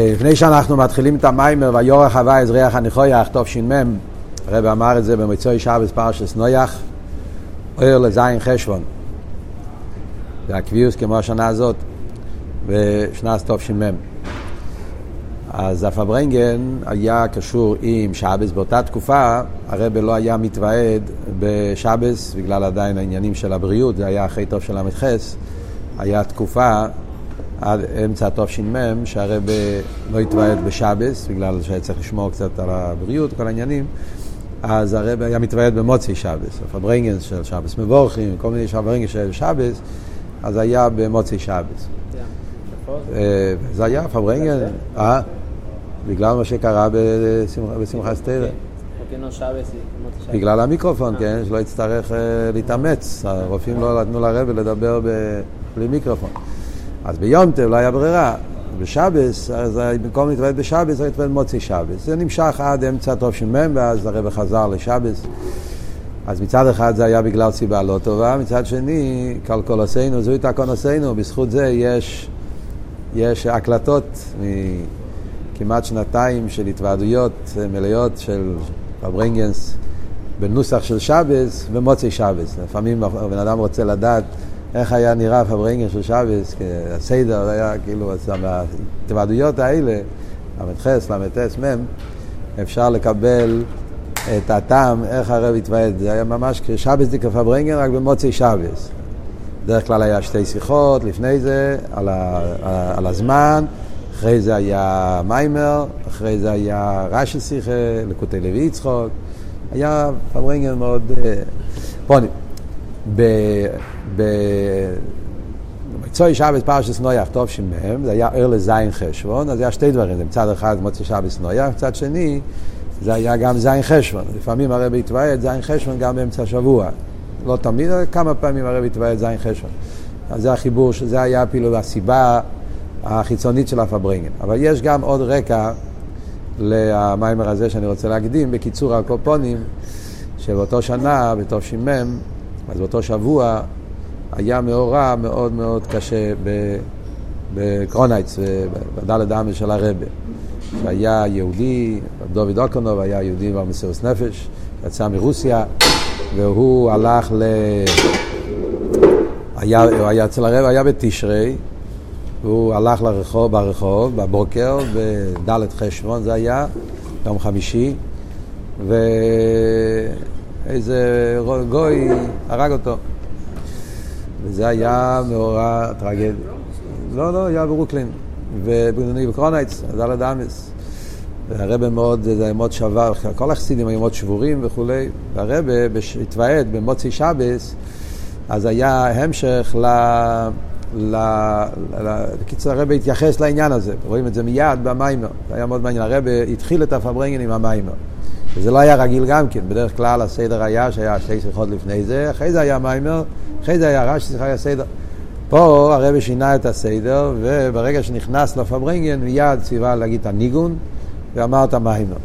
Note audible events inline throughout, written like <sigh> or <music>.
כן, לפני שאנחנו מתחילים את המיימר, ויורך הווה אזריח הנכויח, תש"מ, הרב אמר את זה במצוי שבס פרשס נויח, אויר לזין חשבון. זה הקביעוס כמו השנה הזאת, בשנת תש"מ. אז הפברנגן היה קשור עם שבס. באותה תקופה הרב לא היה מתוועד בשבס, בגלל עדיין העניינים של הבריאות, זה היה אחרי טוב של ל"ח. היה תקופה עד אמצע תש"מ, שהרב לא התוועד בשבס, בגלל שהיה צריך לשמור קצת על הבריאות, כל העניינים, אז הרב היה מתוועד במוצאי שבס, פברנגן של שבס מבורכים, כל מיני פברנגן של שבס, אז היה במוצאי שבס. אה, זה היה פברנגן, אה? בגלל מה שקרה בשמחת סטיירה. בגלל המיקרופון, כן, שלא יצטרך אה, להתאמץ. הרופאים לא נתנו לרבל לדבר בלי מיקרופון. אז ביום טב לא היה ברירה. בשבס, אז במקום להתוועד בשבס, היה להתוועד מוצאי שבס. זה נמשך עד אמצע תש"מ, ואז הרב חזר לשבס. אז מצד אחד זה היה בגלל סיבה לא טובה, מצד שני, כלכולוסינו, זוהי תקונוסינו, בזכות זה יש, יש הקלטות כמעט שנתיים של התוועדויות מלאות של פברנגנס בנוסח של שבס ומוצאי שבס. לפעמים הבן אדם רוצה לדעת איך היה נראה פברנגנס של שבס, הסדר היה כאילו, מההתוועדויות האלה, ל"ח, ל"ס, מ', אפשר לקבל את הטעם, איך הרב התוועד. זה היה ממש כשבס דיקה פברנגן, רק במוצאי שבס. בדרך כלל היה שתי שיחות לפני זה, על, ה, על הזמן. אחרי זה היה מיימר, אחרי זה היה רש"י שיחה, לקוטי לוי יצחוק, היה פברנגן מאוד... פונים. במצוי שבס פרשס נויח טוב שמהם, זה היה ער לזין חשבון, אז היה שתי דברים, מצד אחד מוצאי שבס נויח, מצד שני זה היה גם זין חשבון. לפעמים הרב התוועד זין חשבון גם באמצע השבוע. לא תמיד, כמה פעמים הרב התוועד זין חשבון. אז זה החיבור, שזה היה אפילו הסיבה החיצונית של הפברנגן. אבל יש גם עוד רקע למיימר הזה שאני רוצה להקדים, בקיצור הקופונים, שבאותו שנה, בתש"מ, אז באותו שבוע, היה מאורע מאוד מאוד קשה בקרונייץ, בדלת העמל של הרבה. שהיה יהודי, דוד אוקונוב היה יהודי במסירות נפש, יצא מרוסיה, והוא הלך ל... היה, הוא היה אצל הרב, היה בתשרי, והוא הלך לרחוב, ברחוב, בבוקר, בד' חשבון זה היה, יום חמישי, ואיזה גוי הרג אותו. וזה היה מאורע טרגדי. לא, לא, היה ברוקלין. ובגנוני בקרונייץ, ד' אמס. והרבה מאוד, זה מאוד שבר, כל החסידים היו מאוד שבורים וכולי. והרבה התוועד במוצאי שבס, אז היה המשך ל... בקיצור הרב התייחס לעניין הזה, רואים את זה מיד במיימר, זה היה מאוד מעניין, הרב התחיל את הפברנגן עם המיימר, וזה לא היה רגיל גם כן, בדרך כלל הסדר היה שהיה שתי שיחות לפני זה, אחרי זה היה מיימר, אחרי זה היה רש"י, שיחה היה סדר. פה הרב שינה את הסדר, וברגע שנכנס לפברנגן מיד ציווה להגיד את הניגון, ואמר את המיימר.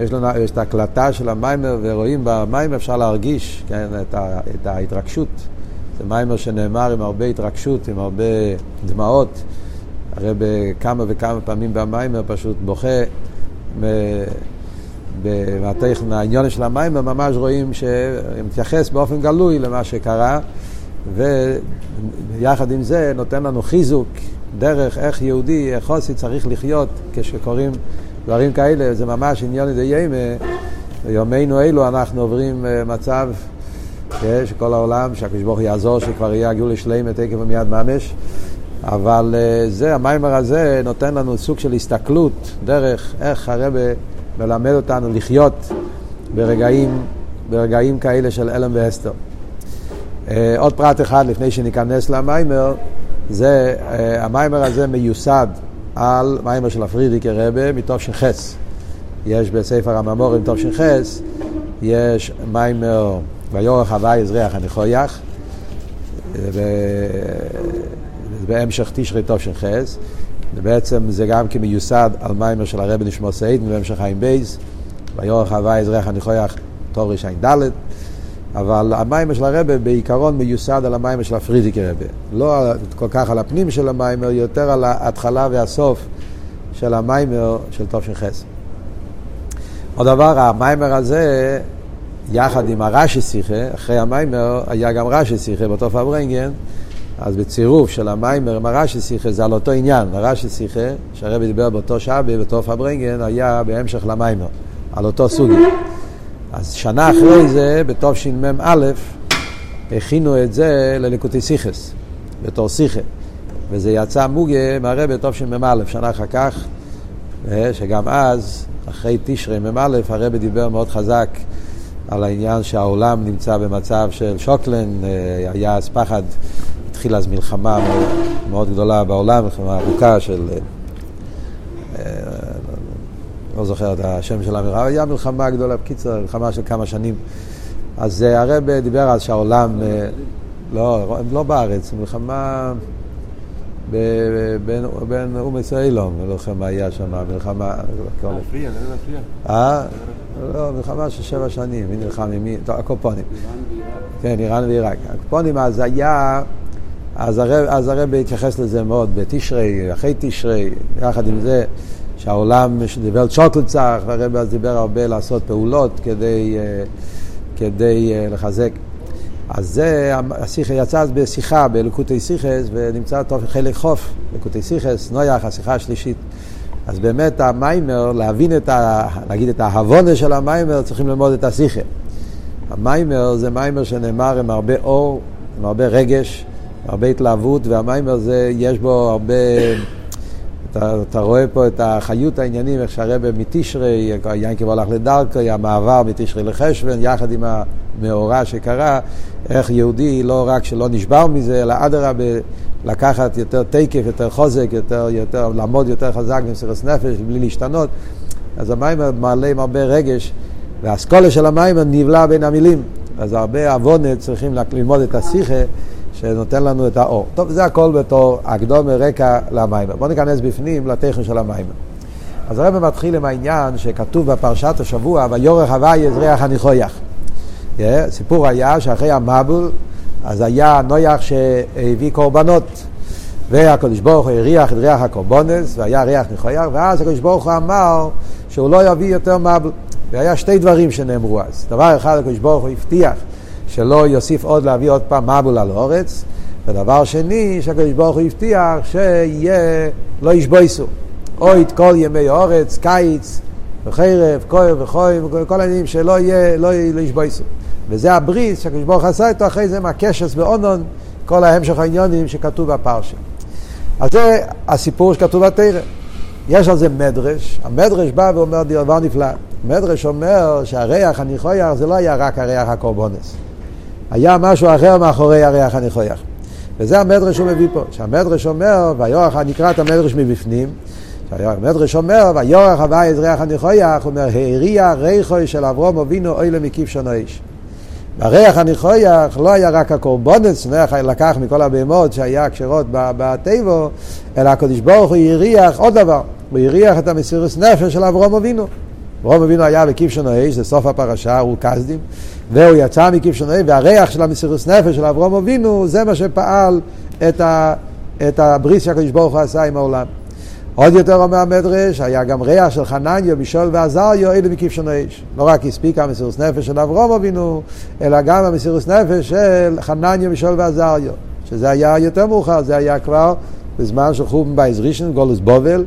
יש לנו, יש את ההקלטה של המיימר, ורואים במיימר אפשר להרגיש כן, את, ה, את ההתרגשות. זה מיימר שנאמר עם הרבה התרגשות, עם הרבה דמעות. הרי בכמה וכמה פעמים במיימר פשוט בוכה. מהעניין של המיימר ממש רואים שמתייחס באופן גלוי למה שקרה, ויחד עם זה נותן לנו חיזוק, דרך איך יהודי, איך חוסי צריך לחיות כשקורים דברים כאלה, זה ממש עניין דיימה. ביומנו אלו אנחנו עוברים אה, מצב שכל העולם, שהקדוש ברוך הוא יעזור שכבר יהיה הגאולה שלמת עקב ומיד ממש. אבל אה, זה, המיימר הזה נותן לנו סוג של הסתכלות, דרך איך הרבה מלמד אותנו לחיות ברגעים, ברגעים כאלה של אלם ואסתר. אה, עוד פרט אחד לפני שניכנס למיימר, זה, אה, המיימר הזה מיוסד על מיימר של הפרידיקי רבה מתוש"ח. יש בספר הממורים תוש"ח, יש מיימר ויורך הוואי יזרח הנכויח, בהמשך תשרי תוש"ח, ובעצם זה גם כמיוסד על מיימר של הרבי נשמור סעיד בהמשך חיים בייז, ויורך הוואי יזרח הנכויח תער"ד, אבל המאמר של הרבי בעיקרון מיוסד על המאמר של הפריערדיקער רבי. לא כל כך על הפנים של המאמר, יותר על ההתחלה והסוף של המאמר של תש"ח. עוד דבר, המאמר הזה, יחד עם הרש"י שיחה, אחרי המאמר היה גם רש"י שיחה באותו פארברענגען, אז בצירוף של המאמר עם הרש"י שיחה זה על אותו עניין, הרש"י שיחה, שהרבי דיבר באותו שעה, באותו פארברענגען, היה בהמשך למאמר, על אותו סוגי. אז שנה אחרי זה, בתשמ"א, הכינו את זה לליקוטי סיכס, בתור שיחה. וזה יצא מוגה מהרבה תשמ"א, שנה אחר כך, אה, שגם אז, אחרי תשרי מ"א, הרבי דיבר מאוד חזק על העניין שהעולם נמצא במצב של שוקלן, אה, היה אז פחד, התחילה אז מלחמה מאוד, מאוד גדולה בעולם, מלחמה ארוכה של... אה, לא זוכר את השם של המלחמה, היה מלחמה גדולה, בקיצור, מלחמה של כמה שנים. אז הרב דיבר על שהעולם, לא, לא בארץ, מלחמה בין אומץ אילום, לא זוכר מה היה שם, מלחמה... להפריע, לא להפריע. אה? לא, מלחמה של שבע שנים, מי נלחם עם מי? טוב, הקופונים. כן, איראן ועיראק. הקופונים אז היה... אז הרב, אז הרב התייחס לזה מאוד בתשרי, אחרי תשרי, יחד עם זה שהעולם, שדיבר צ'וקלד צח, והרב אז דיבר הרבה לעשות פעולות כדי, אה, כדי אה, לחזק. אז זה, השיחה יצא אז בשיחה בלקוטי סיכס, ונמצא טוב חלק חוף, לקוטי סיכס, נויח, השיחה השלישית. אז באמת המיימר, להבין את ה... נגיד את ההבונה של המיימר, צריכים ללמוד את השיחה. המיימר זה מיימר שנאמר עם הרבה אור, עם הרבה רגש, הרבה התלהבות, והמיימר זה, יש בו הרבה... אתה, אתה רואה פה את החיות העניינים, איך שהרבא מתשרי, ינקב הלך לדרכו, המעבר מתשרי לחשבן, יחד עם המאורע שקרה, איך יהודי לא רק שלא נשבר מזה, אלא אדרבה לקחת יותר תקף, יותר חוזק, יותר, יותר, לעמוד יותר חזק במסירת נפש, בלי להשתנות. אז המים מעלה עם הרבה רגש, והאסכולה של המים נבלע בין המילים. אז הרבה עוונת צריכים ללמוד את השיחה. שנותן לנו את האור. טוב, זה הכל בתור הקדום רקע למיימר. בואו ניכנס בפנים לטכן של המיימר. אז הרב מתחיל עם העניין שכתוב בפרשת השבוע, ויורך הווי יזריח הניחויח. Yeah, סיפור היה שאחרי המבול, אז היה נויח שהביא קורבנות. והקדוש ברוך הוא הריח את ריח הקורבונס, והיה ריח ניחויח, ואז הקדוש ברוך הוא אמר שהוא לא יביא יותר מבול. והיה שתי דברים שנאמרו אז. דבר אחד, הקדוש ברוך הוא הבטיח שלא יוסיף עוד להביא עוד פעם מבול על אורץ. ודבר שני, שהקדוש ברוך הוא הבטיח שיהיה, לא ישבויסו. או את כל ימי אורץ, קיץ, וחרב, כואב וחוים, כל העניינים שלא יהיה, לא, לא ישבויסו. וזה הברית שהקדוש ברוך עשה איתו אחרי זה מהקשס באונון, כל ההמשך העניונים שכתוב בפרשה. אז זה הסיפור שכתוב בתרא. יש על זה מדרש, המדרש בא ואומר דבר נפלא. מדרש אומר שהריח הניחויח זה לא היה רק הריח הקורבונס. היה משהו אחר מאחורי הריח הניחויח. וזה המדרש שהוא מביא פה, שהמדרש אומר, ויורח, נקרא את המדרש מבפנים, המדרש אומר, ויורח הווי את ריח הניחויח, הוא אומר, הריח ריחוי של אברום אבינו אוי למקיף שנו איש. והריח הניחויח לא היה רק הקורבונץ, נח לקח מכל הבהמות שהיה כשרות בתיבו, אלא הקדוש ברוך הוא הריח עוד דבר, הוא הריח את המסירוס נפש של אברום אבינו. אברום אבינו היה בקיף האש, זה סוף הפרשה, הוא כסדים, והוא יצא מקיף האש, והריח של המסירוס נפש של אברום אבינו, זה מה שפעל את, ה, את הבריס שהקדוש ברוך הוא עשה עם העולם. עוד יותר אומר המדרש, היה גם ריח של חנניה, בישול ועזריו, אלו מקיף האש. לא רק הספיק המסירוס נפש של אברום אבינו, אלא גם המסירוס נפש של חנניה, בישול ועזריו. שזה היה יותר מאוחר, זה היה כבר בזמן של חורבן בייז ראשון, גולוס בובל.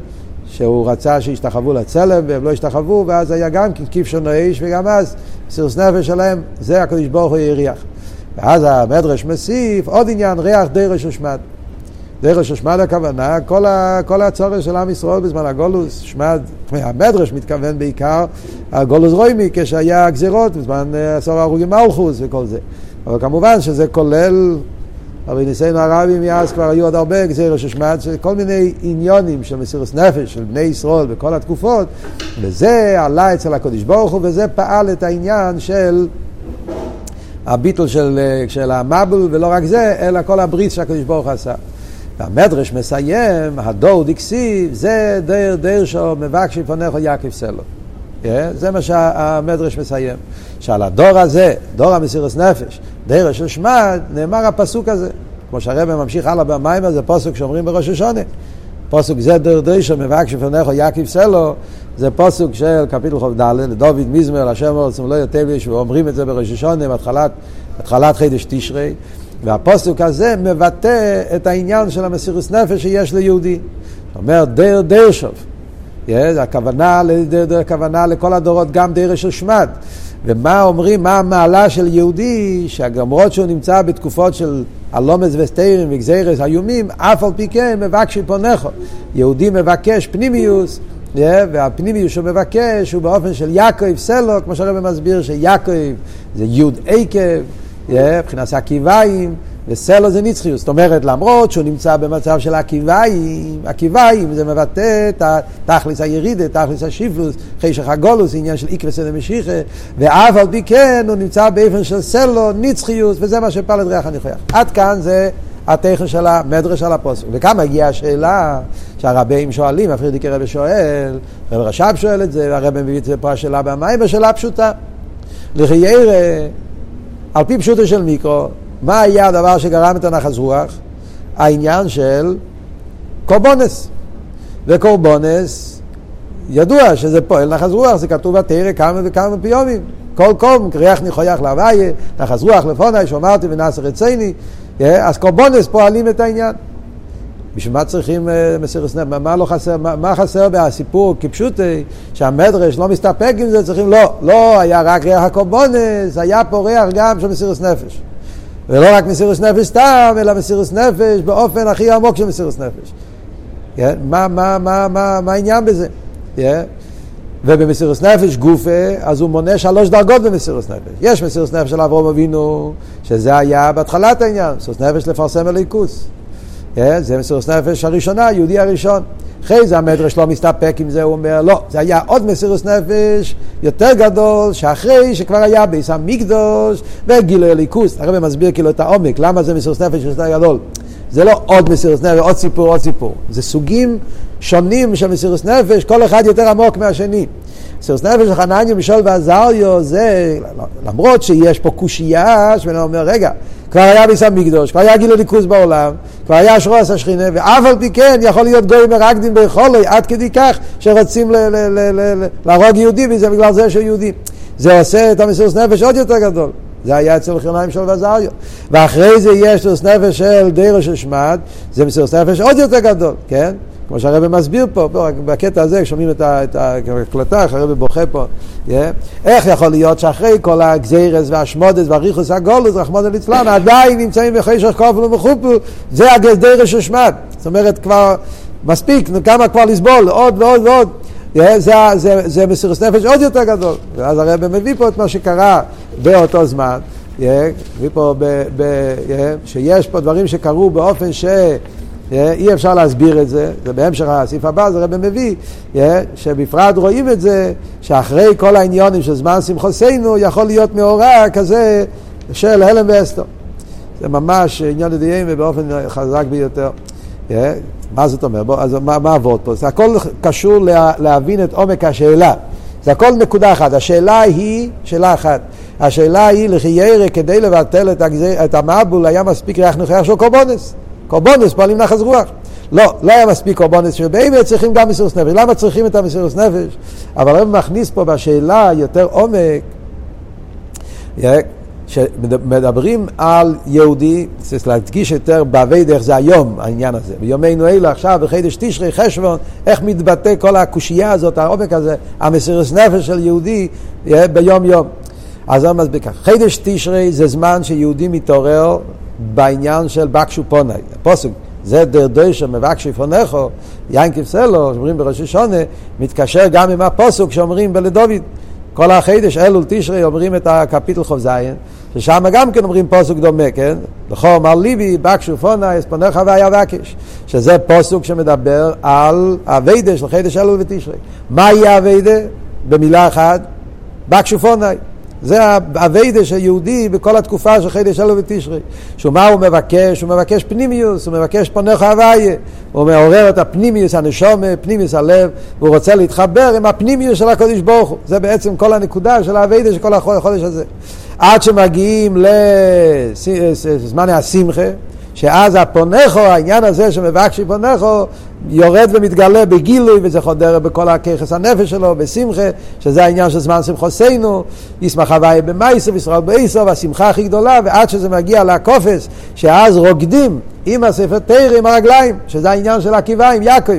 שהוא רצה שישתחוו לצלם והם לא השתחוו, ואז היה גם כן כבשון האש, וגם אז סירוס נפש שלהם, זה הקדוש ברוך הוא הריח. ואז המדרש מוסיף עוד עניין, ריח דרש ושמד. דרש ושמד הכוונה, כל, ה, כל הצורך של עם ישראל בזמן הגולוס, שמד, המדרש מתכוון בעיקר הגולוס רוימי, כשהיה גזירות, בזמן אה, עשור ההרוגים מלכוס וכל זה. אבל כמובן שזה כולל אבל ניסינו הרבים מאז כבר היו עוד הרבה גזירה ששמעת, כל מיני עניונים של מסירות נפש, של בני ישראל בכל התקופות, וזה עלה אצל הקודש ברוך הוא, וזה פעל את העניין של הביטול של, של המבול, ולא רק זה, אלא כל הברית שהקודש ברוך עשה. והמדרש מסיים, הדור דקסיב, זה דר דר שמבקשי פונך יעקב סלו. Yeah, זה מה שהמדרש מסיים. שעל הדור הזה, דור המסירות נפש, דרך של שמד, נאמר הפסוק הזה. כמו שהרבא ממשיך הלאה במיימר, זה פסוק שאומרים בראש השונה. פוסוק זה דר דרישה מבקש לפניך יקיב סלו, זה פוסוק של קפיטל חוב ד' לדוד מזמר, השם רוצים לא יותר ויש, ואומרים את זה בראש השונה, בהתחלת, חידש תשרי, והפוסוק הזה מבטא את העניין של המסירות נפש שיש ליהודי. זאת אומרת, דר דר שוב. Yeah, הכוונה, הכוונה לכל הדורות, גם דרך של שמד. ומה אומרים, מה המעלה של יהודי, שהגמרות שהוא נמצא בתקופות של הלומץ וסטיירים וגזירס איומים, אף על פי כן מבקשי פונכו. יהודי מבקש פנימיוס, והפנימיוס שהוא מבקש הוא באופן של יעקב סלו, כמו שהרבא מסביר שיעקב זה יוד עקב, מבחינת עקיביים. וסלו זה נצחיות, זאת אומרת למרות שהוא נמצא במצב של עקיביים, עקיביים זה מבטא את תכלס הירידה, תכלס השיפלוס, חשך הגולוס, עניין של איקווה סדר משיחה, ואף על פי כן הוא נמצא באופן של סלו, נצחיות, וזה מה שפלד ריח הנכוח. עד כאן זה התכן של המדרש על הפוסק. וכאן מגיעה השאלה שהרבים שואלים, הפרידיקי רבי שואל, רבי רש"ב שואל את זה, והרבי מביא את זה פה השאלה במים, בשאלה פשוטה. לחיירה, על פי פשוטו של מיקרו, מה היה הדבר שגרם את הנחס רוח? העניין של קורבונס. וקורבונס, ידוע שזה פועל נחס רוח, זה כתוב בתרא כמה וכמה פיומים. כל קום, קריח ניחויח להוויה, נחס רוח לפוני, שאמרתי ונסר רציני, אז קורבונס פועלים את העניין. בשביל מה צריכים uh, מסירות נפש? מה, לא חסר, מה, מה חסר בסיפור כפשוט שהמדרש לא מסתפק עם זה, צריכים, לא, לא היה רק ריח הקורבונס, היה פה ריח גם של מסירות נפש. ולא רק מסירוס נפש סתם, אלא מסירוס נפש באופן הכי עמוק של מסירוס נפש. Yeah, מה, מה, מה, מה, מה העניין בזה? Yeah. ובמסירוס נפש גופה, אז הוא מונה שלוש דרגות במסירוס נפש. יש מסירוס נפש של אברום אבינו, שזה היה בהתחלת העניין, מסירוס נפש לפרסם אליקוס. Yeah, זה מסירוס נפש הראשונה, יהודי הראשון. אחרי זה המדרש לא מסתפק עם זה, הוא אומר, לא, זה היה עוד מסירוס נפש יותר גדול, שאחרי שכבר היה ביס המקדוש וגילוי הליכוס. הרב מסביר כאילו את העומק, למה זה מסירוס נפש יותר גדול. זה לא עוד מסירוס נפש, עוד סיפור, עוד סיפור. זה סוגים שונים של מסירוס נפש, כל אחד יותר עמוק מהשני. מסירוס נפש של חנניה, משול ועזריו, זה, למרות שיש פה קושייה, שבן אומר, רגע, כבר היה ביס המקדוש, כבר היה גילוי ליכוס בעולם, כבר היה שרועס השכינה, ואף על פי כן יכול להיות גויים מרקדים בחולי, עד כדי כך שרוצים להרוג יהודי, וזה בגלל זה שהוא יהודי. זה עושה את המסירות נפש עוד יותר גדול. זה היה אצל חרניים של וזריו. ואחרי זה יש מסירות נפש של דירו של שמד, זה מסירות נפש עוד יותר גדול, כן? כמו שהרבא מסביר פה, פה בקטע הזה, שומעים את ההקלטה, הרבא בוכה פה. Yeah. איך יכול להיות שאחרי כל הגזירס והשמודס והריחוס הגולוס, רחמון ליצלן, עדיין נמצאים בחשך כופל ומחופו, זה הגזירס של שמד. זאת אומרת, כבר מספיק, כמה כבר לסבול, עוד ועוד ועוד. Yeah, זה, זה, זה מסירות נפש עוד יותר גדול. ואז הרב מביא פה את מה שקרה באותו זמן. Yeah, מביא פה ב, ב, yeah, שיש פה דברים שקרו באופן ש... אי אפשר להסביר את זה, זה בהמשך הסעיף הבא, זה רבי מביא, שבפרט רואים את זה, שאחרי כל העניונים של זמן שמחוסנו, יכול להיות מאורע כזה של הלם ואסתר. זה ממש עניין לדיים ובאופן חזק ביותר. מה זאת אומרת? בוא, אז מה, מה עבוד פה? זה הכל קשור לה, להבין את עומק השאלה. זה הכל נקודה אחת. השאלה היא, שאלה אחת. השאלה היא, לחיירה, כדי לבטל את, הגזיר, את המבול, היה מספיק ריח נוכח של קורבונס. קורבונס פועלים נחס רוח. לא, לא היה מספיק קורבונס שבאמת צריכים גם מסירוס נפש. למה צריכים את המסירוס נפש? אבל הרב מכניס פה בשאלה יותר עומק, שמדברים על יהודי, צריך להדגיש יותר בעבי דרך זה היום, העניין הזה. ביומנו אלו עכשיו, בחידש תשרי, חשבון, איך מתבטא כל הקושייה הזאת, העומק הזה, המסירוס נפש של יהודי ביום יום. אז אני מסביר כך, חידש תשרי זה זמן שיהודי מתעורר בעניין של בקשו פונאי. הפוסק, זה דר דוישר מבקשי פונכו, יין כבסלו, שאומרים בראש השונה, מתקשר גם עם הפוסק שאומרים בלדוד. כל החידש, אלול תשרי, אומרים את הקפיטל זין, ששם גם כן אומרים פוסק דומה, כן? לכו אמר ליבי, בקשו פונאי, אספונך והיה בקש. שזה פוסק שמדבר על אביידה של חידש אלול ותשרי. מהי אביידה? במילה אחת, בקשו פונאי. זה האביידה של יהודי בכל התקופה של חידש אלו ותשרי. שהוא מה הוא מבקש? הוא מבקש פנימיוס, הוא מבקש פונך הוויה. הוא מעורר את הפנימיוס הנשומה, פנימיוס הלב, והוא רוצה להתחבר עם הפנימיוס של הקודש ברוך הוא. זה בעצם כל הנקודה של האביידה של כל החודש הזה. עד שמגיעים לזמן השמחה, שאז הפונכו, העניין הזה שמבקשי פונכו, יורד ומתגלה בגילוי, וזה חודר בכל הככס הנפש שלו, בשמחה, שזה העניין של זמן שמחוסנו, ישמח הוויה במייסר וישראל בעשר, והשמחה הכי גדולה, ועד שזה מגיע לקופס, שאז רוקדים עם הספר תרא, עם הרגליים, שזה העניין של עקיביים, יעקב.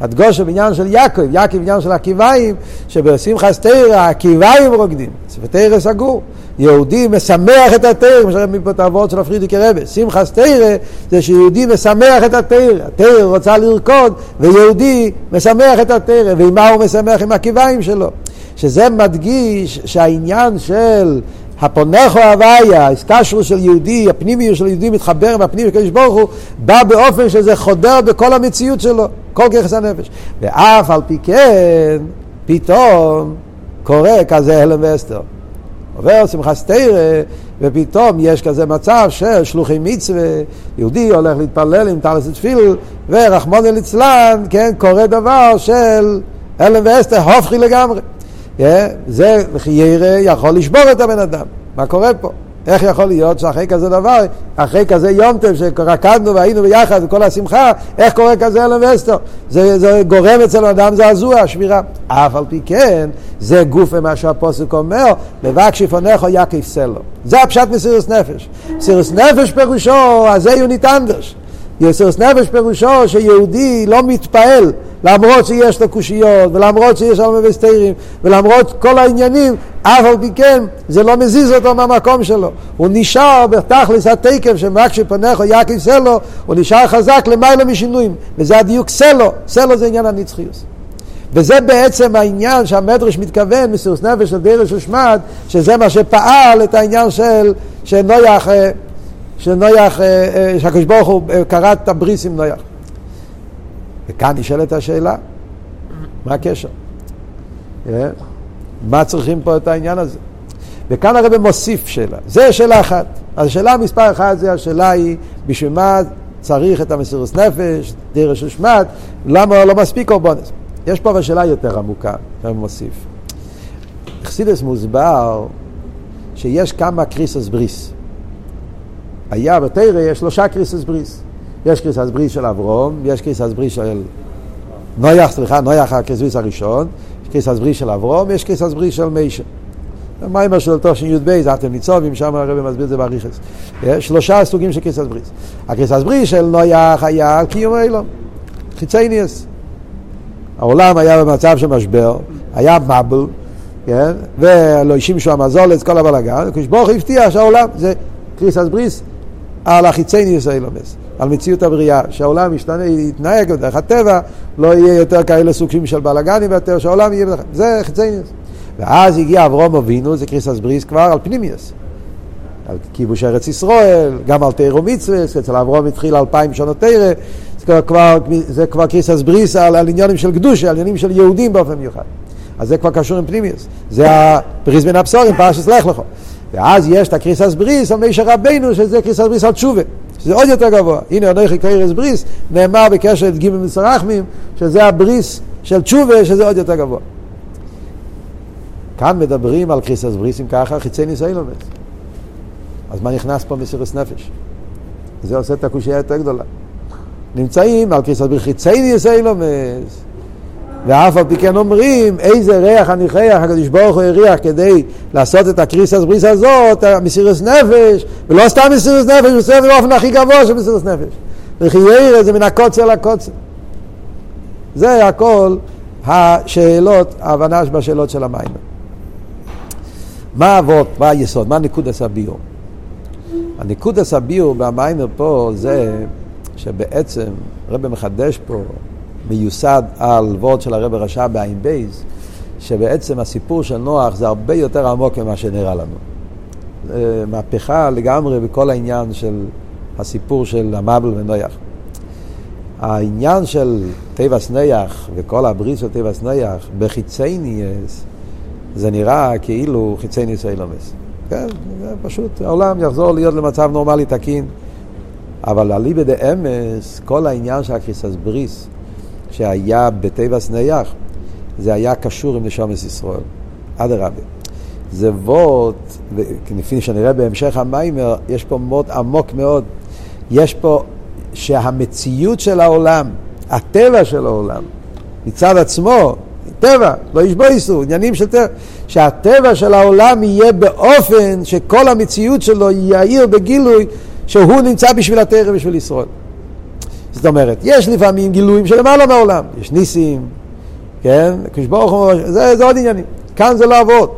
הדגושה בעניין של יעקב, יעקב בעניין של עקיביים, שבשמחה תרא העקיביים רוקדים, תרא סגור. יהודי משמח את התרא, כמו שרבי פה את האבות של הפרידיקי רבי, שמחס תרא זה שיהודי משמח את התרא, התרא רוצה לרקוד ויהודי משמח את התרא, ועם מה הוא משמח? עם הקיביים שלו. שזה מדגיש שהעניין של הפונכו הוויה, ההסקשרות של יהודי, הפנימיות של יהודי מתחבר עם הפנימיות של הקדוש ברוך הוא, בא באופן שזה חודר בכל המציאות שלו, כל ככס הנפש. ואף על פי כן, פתאום קורה כזה הלם ואסתר. עובר שמחת תרא, ופתאום יש כזה מצב של שלוחי מצווה, יהודי הולך להתפלל עם טלס תפיל, ורחמון ליצלן, כן, קורה דבר של הלם ואסתר, הופכי לגמרי. Yeah, זה חיירה יכול לשבור את הבן אדם. מה קורה פה? איך יכול להיות שאחרי כזה דבר, אחרי כזה יום טב שרקדנו והיינו ביחד וכל השמחה, איך קורה כזה אלם ואסתר? זה, זה גורם אצל האדם זעזוע, שבירה. אף על פי כן, זה גוף ממה שהפוסק אומר, מבקשי פונך או יקיף סלו. זה הפשט מסירוס נפש. מסירוס נפש פירושו, אז זה יונית מסירוס נפש פירושו שיהודי לא מתפעל. למרות שיש לו קושיות, ולמרות שיש שם מבסטרים, ולמרות כל העניינים, אף על פי כן זה לא מזיז אותו מהמקום שלו. הוא נשאר בתכלס התקף שמקשי פניך יקיב סלו, הוא נשאר חזק למעלה משינויים, וזה הדיוק סלו, סלו זה עניין הנצחיוס. וזה בעצם העניין שהמדרש מתכוון, מסירוס נפש של דרש ושמד, שזה מה שפעל את העניין של, של נויח, של נויח, שהקדוש ברוך הוא כרת את הבריס עם נויח. וכאן נשאלת השאלה, מה הקשר? אה? מה צריכים פה את העניין הזה? וכאן הרב מוסיף שאלה. זה שאלה אחת. אז השאלה מספר אחת זה השאלה היא, בשביל מה צריך את המסירות נפש, דרש ושמט, למה לא מספיק קורבנס? יש פה אבל שאלה יותר עמוקה, הרב מוסיף. אכסידס מוסבר שיש כמה קריסוס בריס. היה בתורה יש שלושה כריתת ברית. יש כריתת ברית של אברהם, יש כריתת ברית של נח, סליחה, נח הכריתת הראשון, יש כריתת ברית של אברהם, יש כריתת ברית של משה. המאמר של תשי"ב, זה אתם ניצבים, שם הרב מסביר את זה באריכות. שלושה סוגים של כריתת ברית. הכריתת ברית של נח היה קיום העולם, חיצוניות. העולם היה במצב של משבר, היה מבול, כן? ולא השמישו המזול את כל הבלאגן, כשברוך הבטיח שהעולם זה קריסס בריס על החיצייניאס אילומס. על מציאות הבריאה, שהעולם ישתנה, יתנהג בדרך הטבע, לא יהיה יותר כאלה סוגים של בלאגנים בטבע, שהעולם יהיה בדרך... זה חיצייניוס. ואז הגיע אברום אבינו, זה קריסס בריס כבר על פנימיוס. על כיבוש ארץ ישראל, גם על תירו מצווה, אצל אברום התחיל אלפיים שנות תירה, זה כבר, זה כבר קריסס בריס על, על עניינים של קדושה, על עניינים של יהודים באופן מיוחד. אז זה כבר קשור עם פנימיות. זה הברית בין הבתרים, פרשת לך לך. ואז יש את הכריתת ברית על משה רבינו, שזה כריתת ברית על תשובה. שזה עוד יותר גבוה. הנה אנוכי כורת ברית, נאמר בקשר י"ג מידות הרחמים, שזה הברית של תשובה, שזה עוד יותר גבוה. כאן מדברים על כריתת בריתים ככה, חיצוניות העולם. אז מה נכנס פה מסירות נפש? זה עושה את הקושייה יותר גדולה. נמצאים על כריתת ברית חיצוניות העולם. ואף על פי כן אומרים איזה ריח הניחח הקדוש ברוך הוא הריח כדי לעשות את הקריסס בריס הזאת, מסירוס נפש, ולא סתם מסירוס נפש, הוא עושה באופן הכי גבוה של מסירוס נפש. וכי ירא זה מן הקוצר לקוצר. זה הכל השאלות, ההבנה בשאלות של המים. מה האבות, מה היסוד, מה נקודס הביור? הנקודס הביור במיימר פה זה שבעצם רבי מחדש פה מיוסד על ווארט של הרבי רש"ב בעין בייז, שבעצם הסיפור של נוח זה הרבה יותר עמוק ממה שנראה לנו. מהפכה לגמרי בכל העניין של הסיפור של המבול ונח. העניין של תיבת נח וכל הברית של תיבת נח בחיצוניות, זה נראה כאילו חיצוניות העולם. כן, פשוט העולם יחזור להיות למצב נורמלי תקין. אבל אליבא דאמס, כל העניין של הקריסס בריס, שהיה בטבע סנייח, זה היה קשור עם נשומת ישראל. אדרבה. זה וורט, כפי שנראה בהמשך המיימר, יש פה מאוד עמוק מאוד. יש פה שהמציאות של העולם, הטבע של העולם, מצד עצמו, טבע, לא יש בו איסור, עניינים של טבע, שהטבע של העולם יהיה באופן שכל המציאות שלו יאיר בגילוי שהוא נמצא בשביל הטרם בשביל ישראל. זאת אומרת, יש לפעמים גילויים שלמעלה מהעולם, יש ניסים, כן, כשברוך הוא, זה, זה עוד עניינים, כאן זה לא אבות.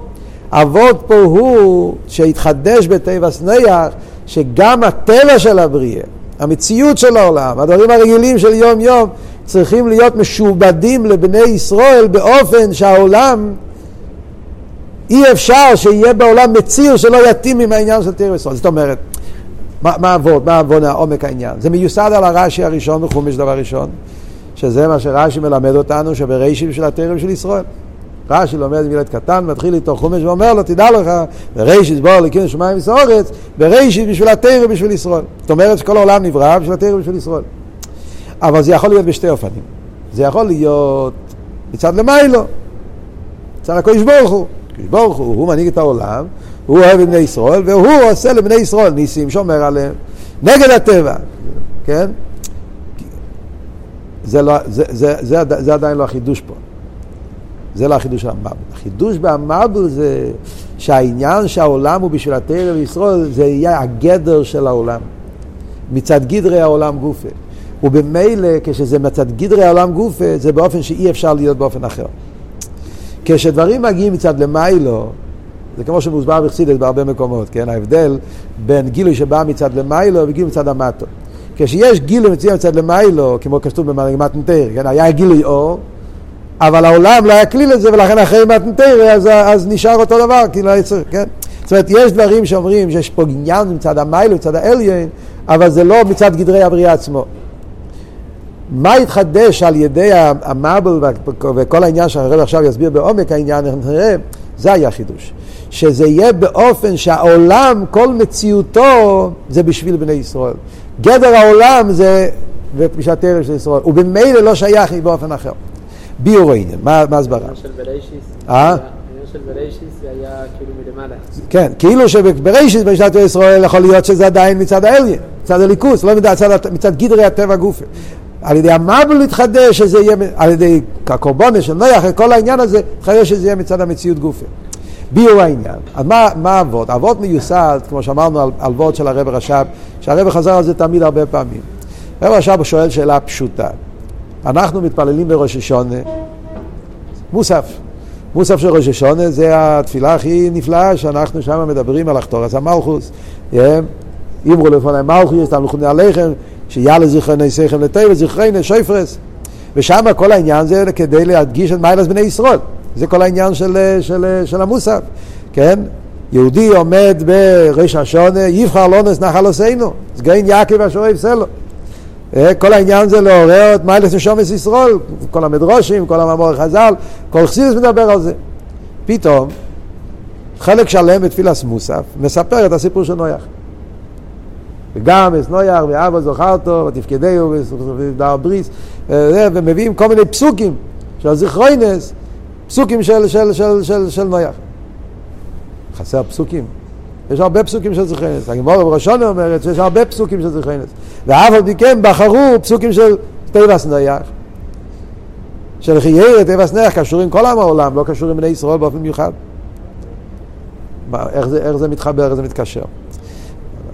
אבות פה הוא שהתחדש בטבע סניח, שגם הטבע של הבריאה, המציאות של העולם, הדברים הרגילים של יום יום, צריכים להיות משועבדים לבני ישראל באופן שהעולם, אי אפשר שיהיה בעולם מציר שלא יתאים עם העניין של תרא ישראל. זאת אומרת, מה אבות, מה אבות עומק העניין? זה מיוסד על הרש"י הראשון בחומש דבר ראשון, שזה מה שרש"י מלמד אותנו, שבראשי של התרם של ישראל. רש"י לומד מילד קטן, מתחיל איתו חומש ואומר לו, תדע לך, בראשית בור לקינו שמיים וסורץ, בראשית בשביל התרם ובשביל ישראל. זאת אומרת שכל העולם נברא בשביל התרם ובשביל ישראל. אבל זה יכול להיות בשתי אופנים. זה יכול להיות מצד למיילו, מצד הקדוש ברוך הוא. הקדוש ברוך הוא, הוא מנהיג את העולם, הוא אוהב את בני ישראל, והוא עושה לבני ישראל ניסים, שומר עליהם, נגד הטבע, כן? זה, לא, זה, זה, זה, זה, זה עדיין לא החידוש פה. זה לא החידוש של המבול. החידוש במבול זה שהעניין שהעולם הוא בשביל הטבע וישראל, זה יהיה הגדר של העולם. מצד גדרי העולם גופה. ובמילא, כשזה מצד גדרי העולם גופה, זה באופן שאי אפשר להיות באופן אחר. כשדברים מגיעים מצד למיילו, זה כמו שמוסבר בחסידת בהרבה מקומות, כן? ההבדל בין גילוי שבא מצד למיילו וגילוי מצד המטו. כשיש גילוי מצוין מצד למיילו, כמו כתוב במגמת נטר, כן? היה גילוי אור, אבל העולם לא היה כלי לזה, ולכן אחרי מתנתר, אז, אז נשאר אותו דבר, כי לא היה צריך, כן? זאת אומרת, יש דברים שאומרים שיש פה עניין מצד המיילו, מצד האליין, אבל זה לא מצד גדרי הבריאה עצמו. מה התחדש על ידי המבל וכל העניין שהרב עכשיו יסביר בעומק העניין, נראה, זה היה חידוש. שזה יהיה באופן שהעולם, כל מציאותו, זה בשביל בני ישראל. גדר העולם זה בפגישת ערב של ישראל, ובמילא לא שייך באופן אחר. ביור העניין, מה ההסברה? העניין של בראשיס, אה? זה היה כאילו מלמעלה. כן, כאילו שבראשיס, בשנת ישראל, יכול להיות שזה עדיין מצד האליה, מצד הליכוס, לא מצד, מצד גדרי הטבע גופה. על ידי המבל להתחדש, שזה יהיה, על ידי הקורבונה של נויח, כל העניין הזה, התחדש שזה יהיה מצד המציאות גופה. ביור העניין. אז מה, אבות? אבות מיוסד, כמו שאמרנו על, וורד של הרב רש"ב, שהרב חזר על זה תמיד הרבה פעמים. הרב רש"ב שואל שאלה פשוטה. אנחנו מתפללים בראש השונה, מוסף. מוסף של ראש השונה זה התפילה הכי נפלאה שאנחנו שם מדברים על אחתורס המלכוס. אמרו לפני מלכוס, תמלכוני עליכם, שיאללה זכרני שיכם לטבע, זכרני שויפרס. ושם כל העניין זה כדי להדגיש את מיילס בני ישראל. זה כל העניין של, של, של המוסף, כן? יהודי עומד בראש השונה, יבחר לא נס נחל עשינו, סגן יעקב אשר אוהב סלו. אה, כל העניין זה לעורר את מיילס נשומס ישראל, כל המדרושים, כל המאמור חז"ל, כל חסידס מדבר על זה. פתאום, חלק שלם בתפילס מוסף מספר את הסיפור של נויח. וגם את נויח ואבא זוכרתו ותפקדהו ודר בריס אה, ומביאים כל מיני פסוקים של זיכרוינס, פסוקים של, של, של, של, של נויח. חסר פסוקים. יש הרבה פסוקים של זכרנס. הגמור בראשון אומרת שיש הרבה פסוקים של זכרנס. ואף על פי כן בחרו פסוקים של טבעס נויח. של חיירת טבעס נויח קשורים כל עם העולם, לא קשורים בני ישראל באופן מיוחד. איך זה, איך זה מתחבר, איך זה מתקשר.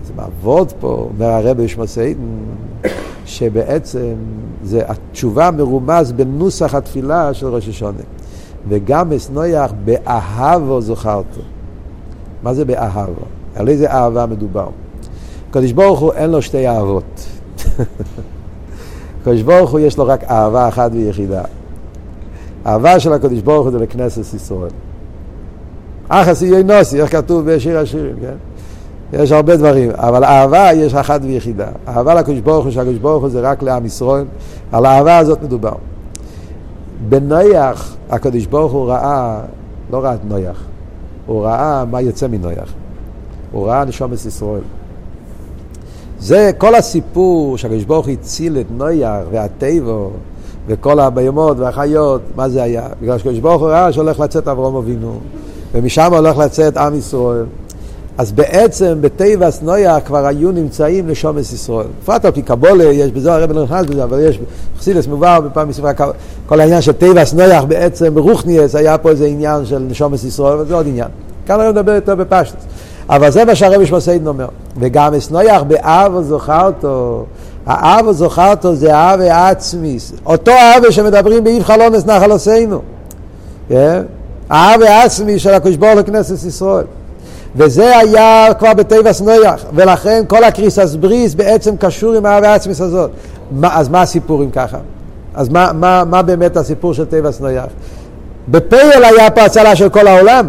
זה מעבוד פה, אומר הרבי ישמעסיידן, שבעצם זה התשובה מרומז בנוסח התפילה של ראש השונה. וגם אסנויח באהבו זוכרתו. מה זה באהבו? על איזה אהבה מדובר? הקדוש ברוך הוא אין לו שתי אהבות. <laughs> הקדוש ברוך הוא יש לו רק אהבה אחת ויחידה. אהבה של הקדוש ברוך הוא זה לכנסת ישראל. אחס יהיה נוסי, איך כתוב בשיר השירים, כן? יש הרבה דברים, אבל אהבה יש אחת ויחידה. אהבה לקדוש ברוך הוא, שהקדוש ברוך הוא זה רק לעם ישראל, על האהבה הזאת מדובר. בנויח הקדוש ברוך הוא ראה, לא ראה את נויח, הוא ראה מה יוצא מנויח. הוא ראה נשומת ישראל. זה כל הסיפור שהקדוש ברוך הציל את נויח והטבו וכל הבהמות והחיות, מה זה היה? בגלל שקדוש ברוך הוא ראה שהולך לצאת אברום אבינו ומשם הולך לצאת עם ישראל. אז בעצם בטבע נויח כבר היו נמצאים לשומס ישראל. בפרט על פי קבולה, יש בזה, הרב לא נכנס בזה, אבל יש חסידס מובא בפעם מספר כל העניין של טבע נויח בעצם ברוכניאס היה פה איזה עניין של נשומס ישראל, וזה עוד עניין. כאן הרב מדבר יותר בפשטוס. אבל זה מה שהרב שמסעידן אומר. וגם אסנויח באב וזוכרתו, האב וזוכרתו זה אב ועצמיס. אותו אב שמדברים באיב חלונס נחל עשינו. כן? האב ועצמי של הקדוש ברוך לכנסת ישראל. וזה היה כבר בטבע סנויח, ולכן כל הקריסס בריס בעצם קשור עם האב ועצמיס הזאת. מה, אז מה הסיפור אם ככה? אז מה, מה, מה באמת הסיפור של טבע סנויח? בפייל היה פה הצלה של כל העולם.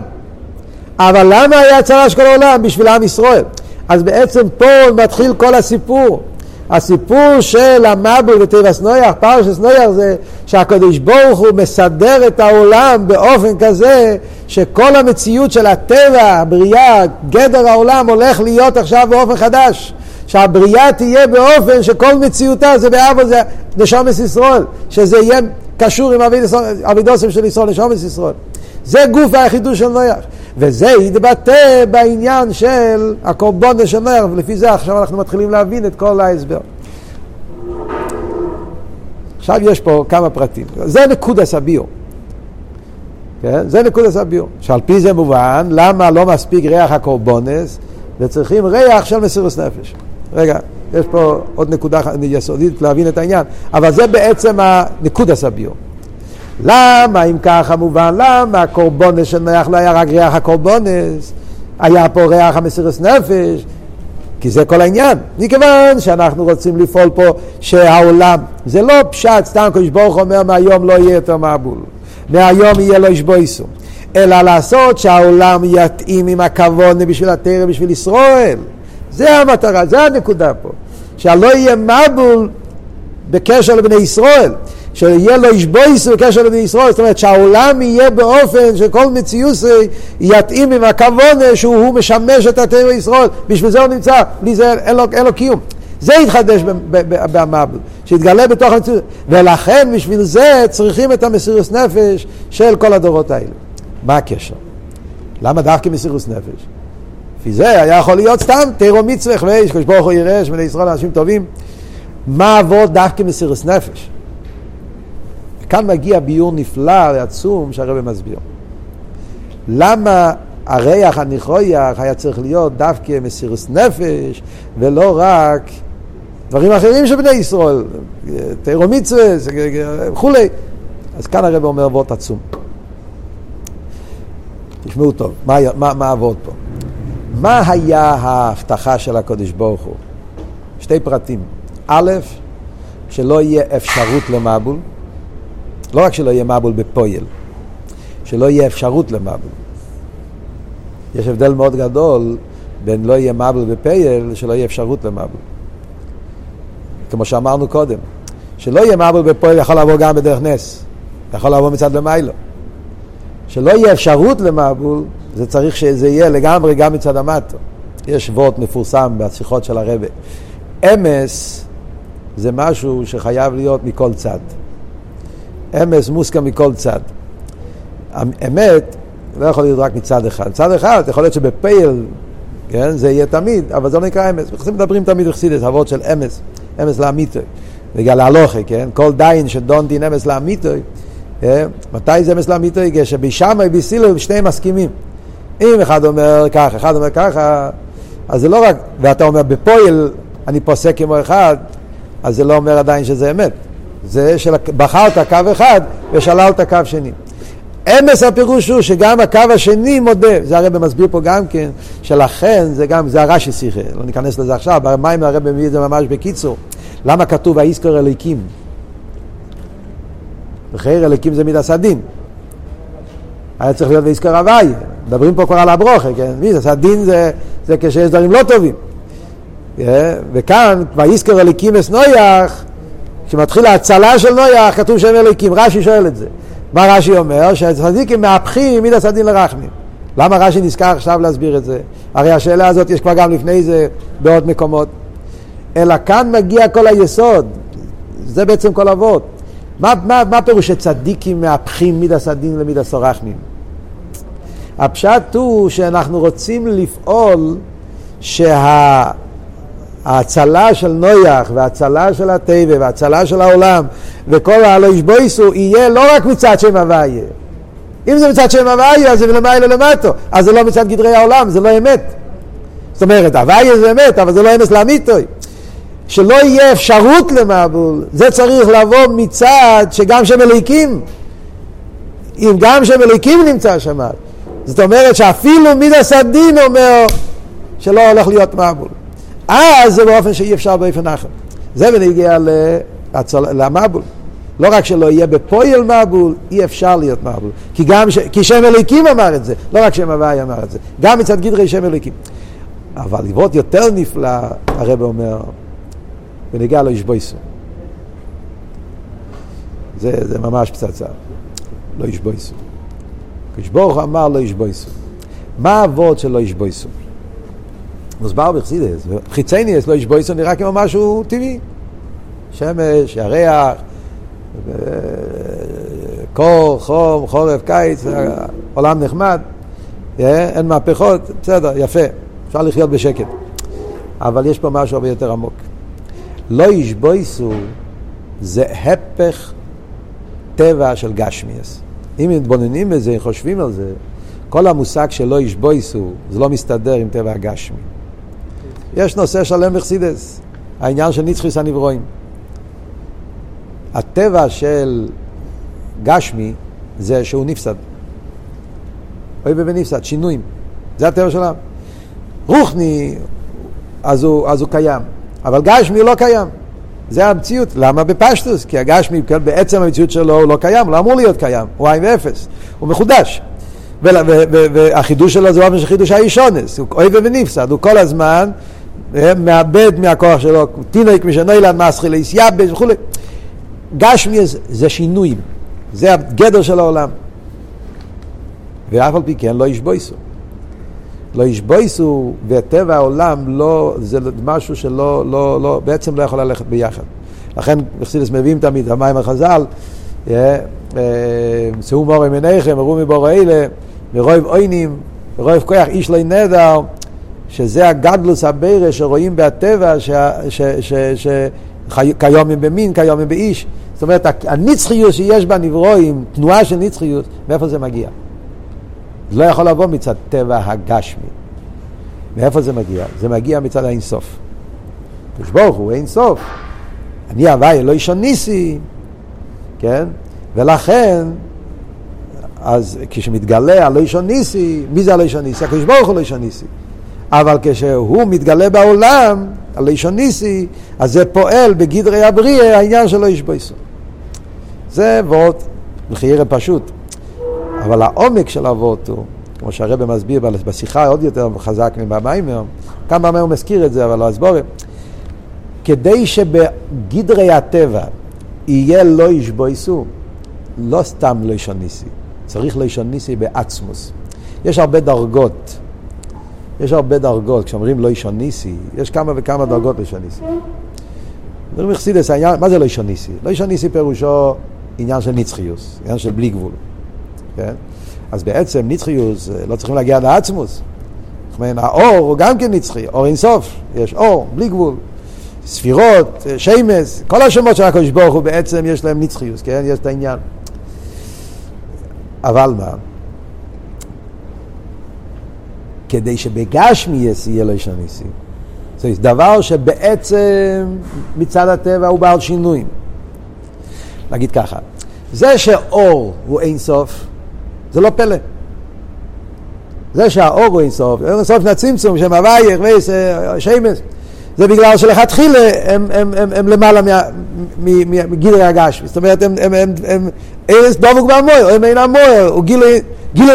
אבל למה היה הצלה של כל העולם? בשביל עם ישראל. אז בעצם פה מתחיל כל הסיפור. הסיפור של המבול וטבעס נויח, פרשס נויח זה שהקדוש ברוך הוא מסדר את העולם באופן כזה שכל המציאות של הטבע, הבריאה, גדר העולם הולך להיות עכשיו באופן חדש. שהבריאה תהיה באופן שכל מציאותה זה באבו זה נשומס ישראל, שזה יהיה קשור עם אבידוסם של ישראל, נשומס ישראל. זה גוף החידוש של נויח. וזה יתבטא בעניין של הקורבונה של נויח, ולפי זה עכשיו אנחנו מתחילים להבין את כל ההסבר. עכשיו יש פה כמה פרטים. זה נקודס הביור. כן? זה נקודס הביור. שעל פי זה מובן, למה לא מספיק ריח הקורבונס, וצריכים ריח של מסירוס נפש. רגע, יש פה עוד נקודה יסודית להבין את העניין, אבל זה בעצם הנקודס הביור. למה אם ככה מובן, למה הקורבונס של לא היה רק ריח הקורבונס, היה פה ריח המסירות נפש, כי זה כל העניין. מכיוון שאנחנו רוצים לפעול פה שהעולם, זה לא פשט, סתם קדוש ברוך אומר מהיום לא יהיה יותר מבול, מהיום יהיה לו אישבויסו, אלא לעשות שהעולם יתאים עם הכבוד בשביל התרא, בשביל ישראל. זה המטרה, זה הנקודה פה. שלא יהיה מבול בקשר לבני ישראל. שיהיה לו אישבויס בקשר לבני ישראל, זאת אומרת שהעולם יהיה באופן שכל מציאות יתאים עם הכוונה שהוא משמש את הטבע ישראל, בשביל זה הוא נמצא, בלי זה אין לו, אין לו קיום. זה יתחדש במבול, שיתגלה בתוך המציאות, ולכן בשביל זה צריכים את המסירוס נפש של כל הדורות האלה. מה הקשר? למה דווקא מסירוס נפש? לפי זה היה יכול להיות סתם תירו מצווה, ויש ברוך הוא יראה שבני ישראל אנשים טובים. מה עבוד דווקא מסירוס נפש? כאן מגיע ביור נפלא ועצום שהרבא מסביר. למה הריח הניחויח היה צריך להיות דווקא מסירוס נפש ולא רק דברים אחרים של בני ישראל, תירו מצווה וכולי. אז כאן הרב אומר וורט עצום. תשמעו טוב, מה, עבוד פה? מה היה ההבטחה של הקודש ברוך הוא? שתי פרטים. א', שלא יהיה אפשרות למבול. לא רק שלא יהיה מבול בפויל, שלא יהיה אפשרות למבול. יש הבדל מאוד גדול בין לא יהיה מבול בפייל, שלא יהיה אפשרות למבול. כמו שאמרנו קודם, שלא יהיה מבול בפויל יכול לעבור גם בדרך נס, יכול לעבור מצד למיילו. שלא יהיה אפשרות למבול, זה צריך שזה יהיה לגמרי גם מצד המטו. יש וורט מפורסם בשיחות של הרבה. אמס זה משהו שחייב להיות מכל צד. אמס מוסכם מכל צד. אמת לא יכול להיות רק מצד אחד. מצד אחד יכול להיות שבפייל, כן, זה יהיה תמיד, אבל זה לא נקרא אמס. מדברים תמיד בחסידס, אבות של אמס, אמס לאמיתוי. בגלל ההלוכה, כן? כל דיין שדון דין אמס לאמיתוי, כן? מתי זה אמס לאמיתוי? כשבשמאי בסילוב שניהם מסכימים. אם אחד אומר ככה, אחד אומר ככה, אז זה לא רק, ואתה אומר בפועל אני פוסק כמו אחד, אז זה לא אומר עדיין שזה אמת. זה שבחרת קו אחד ושללת קו שני. אמס הפירוש הוא שגם הקו השני מודה, זה הרב מסביר פה גם כן, שלכן זה גם, זה הרש"י שיחה, לא ניכנס לזה עכשיו, במים הרב מביא את זה ממש בקיצור. למה כתוב האיסקר אליקים? בחייר אליקים זה מידע סדין. היה צריך להיות ואיסקר הוואי, מדברים פה כבר על הברוכה, כן? מידע סדין זה, זה כשיש דברים לא טובים. אה? וכאן, ואיסקר אליקים אסנויח, כשמתחיל ההצלה של נויח, כתוב שם אלוקים. רש"י שואל את זה. מה רש"י אומר? שהצדיקים מהפכים מידע סדין לרחמים. למה רש"י נזכר עכשיו להסביר את זה? הרי השאלה הזאת יש כבר גם לפני זה בעוד מקומות. אלא כאן מגיע כל היסוד. זה בעצם כל אבות. מה, מה, מה פירוש שצדיקים מהפכים מידע סדין למידע סורחמים? הפשט הוא שאנחנו רוצים לפעול שה... ההצלה של נויח וההצלה של הטבע וההצלה של העולם וכל הלא ישבויסו יהיה לא רק מצד שם הוויה. אם זה מצד שם הוויה אז זה למעלה למטו, אז זה לא מצד גדרי העולם, זה לא אמת. זאת אומרת, הוויה זה אמת, אבל זה לא אמס לאמיתוי. שלא יהיה אפשרות למבול, זה צריך לבוא מצד שגם שם אליקים, אם גם שם אליקים נמצא שם, זאת אומרת שאפילו מידס הדין אומר שלא הולך להיות מבול. אז זה באופן שאי אפשר באופן אחר. זה בנגיע למבול. לא רק שלא יהיה בפועל מבול, אי אפשר להיות מבול. כי גם, ש... כי שם אליקים אמר את זה, לא רק שם הוואי אמר את זה. גם מצד גדרי שם אליקים. אבל לראות יותר נפלא, הרב אומר, ונגיע לו ישבויסו. זה, זה ממש פצצה. לא ישבויסו. כשברוך אמר לא ישבויסו. מה האבות של לא ישבויסו? מוסבר בחסידס, חיצייניאס לא ישבויסו נראה כמו משהו טבעי. שמש, ירח, קור, חום, חורף, קיץ, עולם נחמד, אין מהפכות, בסדר, יפה, אפשר לחיות בשקט. אבל יש פה משהו הרבה יותר עמוק. לא ישבויסו זה הפך טבע של גשמיאס. אם מתבוננים בזה, חושבים על זה, כל המושג של לא ישבויסו, זה לא מסתדר עם טבע הגשמי. יש נושא שלם בחסידס, העניין של נצחיס הנברואים. הטבע של גשמי זה שהוא נפסד. אוי ונפסד, שינויים. זה הטבע שלם. רוחני, אז הוא, אז הוא קיים. אבל גשמי לא קיים. זה המציאות. למה בפשטוס? כי הגשמי כן, בעצם המציאות שלו הוא לא קיים, הוא לא אמור להיות קיים, הוא עין ואפס, הוא מחודש. והחידוש שלו זה באופן של חידוש האישונס, הוא אוהב ונפסד, הוא כל הזמן מאבד מהכוח שלו, תינוק משנוילד מסחיל יסייבש וכולי. גשמי זה שינויים, זה הגדר של העולם. ואף על פי כן לא ישבויסו. לא ישבויסו, וטבע העולם לא, זה משהו שלא, לא, לא, בעצם לא יכול ללכת ביחד. לכן מחסידס מביאים תמיד, המים החז"ל, אה, אה, שאו מורי מניכם, הראו מבורא אלה, מרוב עוינים, מרוב כוח איש לא נדר, שזה הגדלוס הבירה שרואים בטבע, שכיומים במין, כיומים באיש. זאת אומרת, הנצחיות שיש בנברואים, תנועה של נצחיות, מאיפה זה מגיע? זה לא יכול לבוא מצד טבע הגשמי. מאיפה זה מגיע? זה מגיע מצד האינסוף. הקדוש ברוך הוא אינסוף. אני הוואי לא אישון ניסי, כן? ולכן, אז כשמתגלה הלא אישון ניסי, מי זה הלא אישון ניסי? הקדוש ברוך הוא לא אישון ניסי. אבל כשהוא מתגלה בעולם, הלא אישון ניסי, אז זה פועל בגדרי הבריאה העניין שלו איש בויסו. זה ועוד, לחיירה פשוט. אבל העומק של אבות הוא, כמו שהרבא מסביר בשיחה עוד יותר חזק מבמיימר, כאן במיימר הוא מזכיר את זה, אבל לא אסבור, כדי שבגדרי הטבע יהיה לא ישבויסו, לא סתם לא ישוניסי, צריך לא ישוניסי בעצמוס. יש הרבה דרגות, יש הרבה דרגות, כשאומרים לא ישוניסי, יש כמה וכמה דרגות לישוניסי. אומרים מחסידס, מה זה לא ישוניסי? לא ישוניסי פירושו עניין של נצחיוס, עניין של בלי גבול. כן? אז בעצם נצחיוס, אה, לא צריכים להגיע עד העצמוס. זאת אומרת, האור הוא גם כן נצחי, אור אינסוף, יש אור, בלי גבול. ספירות, אה, שמס, כל השמות של הקדוש ברוך הוא בעצם יש להם נצחיוס, כן? יש את העניין. אבל מה? כדי שבגשמיאס יהיה לו איש הניסים. זה דבר שבעצם מצד הטבע הוא בעל שינויים. נגיד ככה, זה שאור הוא אינסוף, זה לא פלא. זה שהאור הוא אינסוף, אינסוף נצמצום, שם הווייך ושמש, זה בגלל שלכתחילה הם, הם, הם, הם למעלה מגילוי הגשמי. זאת אומרת, הם, הם, הם, הם ארז דבוק במויר, הם אינם מויר, הוא גילוי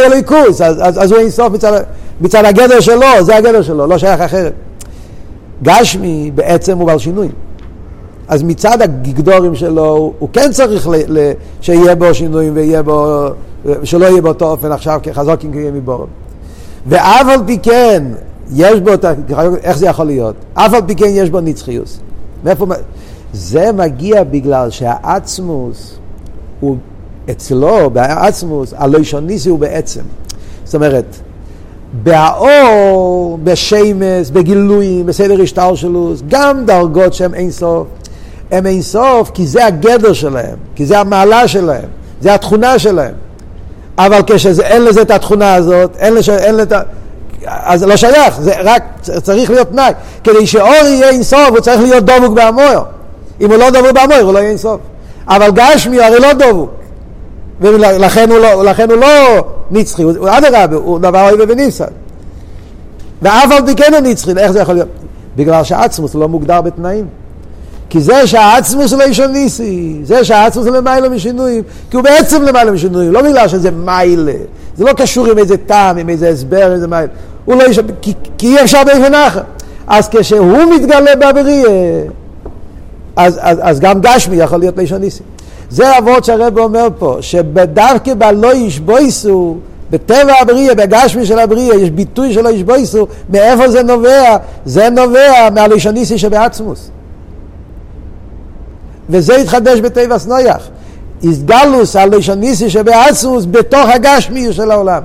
אלוהיקוס, אז, אז, אז הוא אינסוף מצד, מצד הגדר שלו, זה הגדר שלו, לא שייך אחרת. גשמי בעצם הוא בעל שינוי. אז מצד הגדורים שלו, הוא כן צריך ל, ל, שיהיה בו שינויים ויהיה בו, שלא יהיה באותו אופן עכשיו כחזוקים כיהיה מבורם. ואף על פי כן, יש בו, איך זה יכול להיות? אף על פי כן יש בו נצחיוס. מאיפה, זה מגיע בגלל שהעצמוס הוא אצלו, בעצמוס, הלוישוניסי הוא בעצם. זאת אומרת, באור, בשמש, בגילויים, בסדר השתלשלוס, גם דרגות שהן אין סוף. הם אין סוף כי זה הגדר שלהם, כי זה המעלה שלהם, זה התכונה שלהם. אבל כשאין לזה את התכונה הזאת, אין לזה, אין לזה, אז לא שייך, זה רק צריך להיות תנאי. כדי שאור יהיה אין סוף, הוא צריך להיות דבוק בהמויר. אם הוא לא דבוק בהמויר, הוא לא יהיה אין סוף. אבל גשמי הרי לא דבוק. ולכן הוא לא, לכן הוא לא נצחי, הוא אדרבה, הוא דבר אוהב וניסן. ואף על פי כן הוא נצחי, איך זה יכול להיות? בגלל שעצמוס לא מוגדר בתנאים. כי זה שהעצמוס הוא לא אישון ניסי, זה שהעצמוס הוא למעלה משינויים, כי הוא בעצם למעלה משינויים, לא בגלל שזה מיילה, זה לא קשור עם איזה טעם, עם איזה הסבר, עם איזה מיילה, הוא לא אישון, כי, כי אי אפשר באיפן אחר. אז כשהוא מתגלה בבריא, אז, אז, אז גם גשמי יכול להיות לאישון ניסי. זה אבות שהרב אומר פה, שבדווקא בלא ישבויסו, בטבע הבריאה, בגשמי של הבריאה, יש ביטוי שלא ישבויסו, מאיפה זה נובע? זה נובע מהלישוניסי שבעצמוס. וזה התחדש בטבע סנויח. איסגלוס הלישוניסי שבעצמוס בתוך הגשמי של העולם.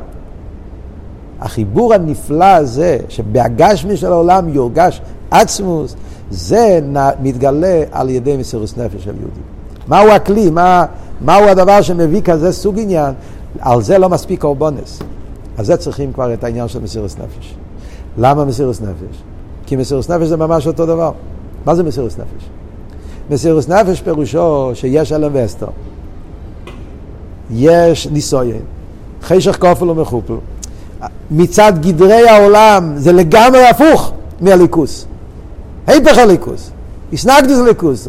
החיבור הנפלא הזה, שבהגשמי של העולם יורגש עצמוס, זה מתגלה על ידי מסירות נפש של יהודים. מהו הכלי, מה, מהו הדבר שמביא כזה סוג עניין, על זה לא מספיק קורבונס. על זה צריכים כבר את העניין של מסירות נפש. למה מסירות נפש? כי מסירות נפש זה ממש אותו דבר. מה זה מסירות נפש? מסירות נפש פירושו שיש אלם ואסתר. יש ניסויין, חשך כופל ומחופל. מצד גדרי העולם זה לגמרי הפוך מהליכוס. היפך הליכוס. ישנגדוס ליכוס.